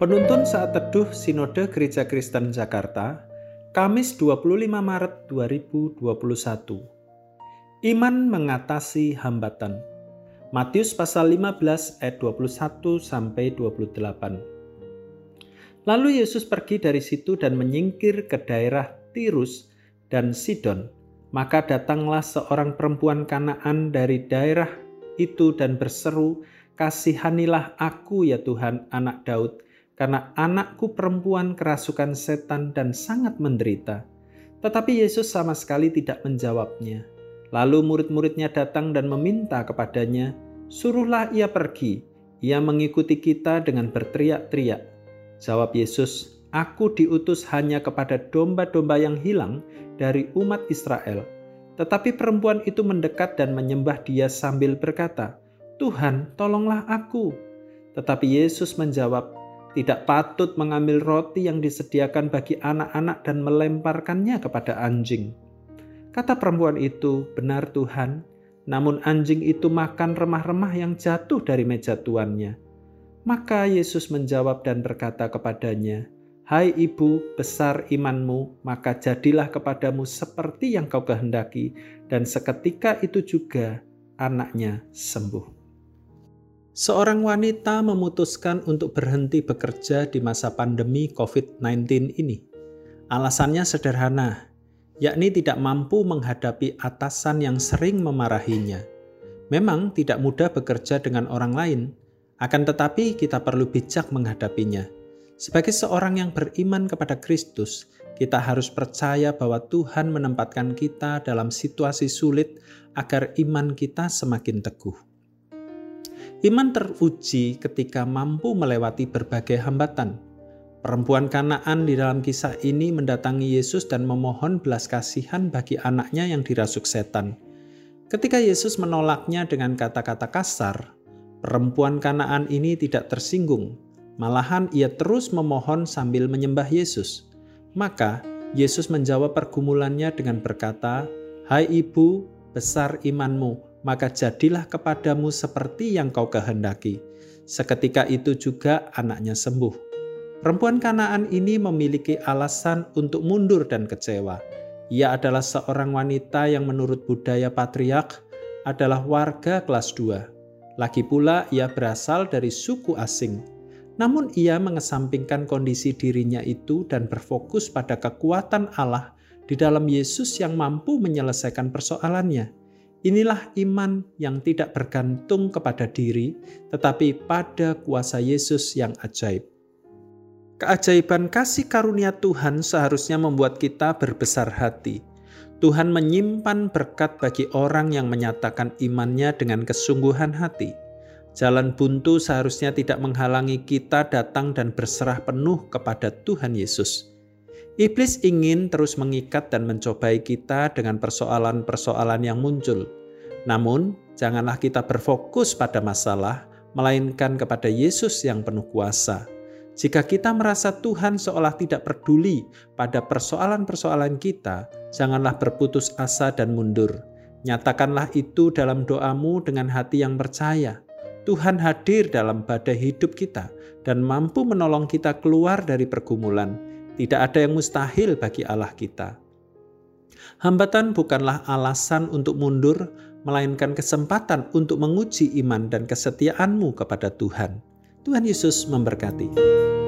Penuntun saat teduh Sinode Gereja Kristen Jakarta, Kamis 25 Maret 2021. Iman mengatasi hambatan. Matius pasal 15 ayat 21 sampai 28. Lalu Yesus pergi dari situ dan menyingkir ke daerah Tirus dan Sidon. Maka datanglah seorang perempuan Kanaan dari daerah itu dan berseru, "Kasihanilah aku ya Tuhan, anak Daud." Karena anakku perempuan kerasukan setan dan sangat menderita. Tetapi Yesus sama sekali tidak menjawabnya. Lalu murid-muridnya datang dan meminta kepadanya, "Suruhlah ia pergi." Ia mengikuti kita dengan berteriak-teriak. Jawab Yesus, "Aku diutus hanya kepada domba-domba yang hilang dari umat Israel." Tetapi perempuan itu mendekat dan menyembah dia sambil berkata, "Tuhan, tolonglah aku." Tetapi Yesus menjawab, tidak patut mengambil roti yang disediakan bagi anak-anak dan melemparkannya kepada anjing. Kata perempuan itu, "Benar, Tuhan." Namun anjing itu makan remah-remah yang jatuh dari meja tuannya. Maka Yesus menjawab dan berkata kepadanya, "Hai ibu, besar imanmu, maka jadilah kepadamu seperti yang kau kehendaki." Dan seketika itu juga anaknya sembuh. Seorang wanita memutuskan untuk berhenti bekerja di masa pandemi COVID-19 ini. Alasannya sederhana, yakni tidak mampu menghadapi atasan yang sering memarahinya. Memang tidak mudah bekerja dengan orang lain, akan tetapi kita perlu bijak menghadapinya. Sebagai seorang yang beriman kepada Kristus, kita harus percaya bahwa Tuhan menempatkan kita dalam situasi sulit agar iman kita semakin teguh. Iman teruji ketika mampu melewati berbagai hambatan. Perempuan Kanaan di dalam kisah ini mendatangi Yesus dan memohon belas kasihan bagi anaknya yang dirasuk setan. Ketika Yesus menolaknya dengan kata-kata kasar, perempuan Kanaan ini tidak tersinggung. Malahan ia terus memohon sambil menyembah Yesus. Maka Yesus menjawab pergumulannya dengan berkata, "Hai ibu, besar imanmu, maka jadilah kepadamu seperti yang kau kehendaki. Seketika itu juga anaknya sembuh. Perempuan Kanaan ini memiliki alasan untuk mundur dan kecewa. Ia adalah seorang wanita yang menurut budaya patriark adalah warga kelas 2. Lagi pula ia berasal dari suku asing. Namun ia mengesampingkan kondisi dirinya itu dan berfokus pada kekuatan Allah di dalam Yesus yang mampu menyelesaikan persoalannya. Inilah iman yang tidak bergantung kepada diri, tetapi pada kuasa Yesus yang ajaib. Keajaiban kasih karunia Tuhan seharusnya membuat kita berbesar hati. Tuhan menyimpan berkat bagi orang yang menyatakan imannya dengan kesungguhan hati. Jalan buntu seharusnya tidak menghalangi kita datang dan berserah penuh kepada Tuhan Yesus. Iblis ingin terus mengikat dan mencobai kita dengan persoalan-persoalan yang muncul. Namun, janganlah kita berfokus pada masalah, melainkan kepada Yesus yang penuh kuasa. Jika kita merasa Tuhan seolah tidak peduli pada persoalan-persoalan kita, janganlah berputus asa dan mundur. Nyatakanlah itu dalam doamu dengan hati yang percaya. Tuhan hadir dalam badai hidup kita dan mampu menolong kita keluar dari pergumulan tidak ada yang mustahil bagi Allah kita. Hambatan bukanlah alasan untuk mundur, melainkan kesempatan untuk menguji iman dan kesetiaanmu kepada Tuhan. Tuhan Yesus memberkati.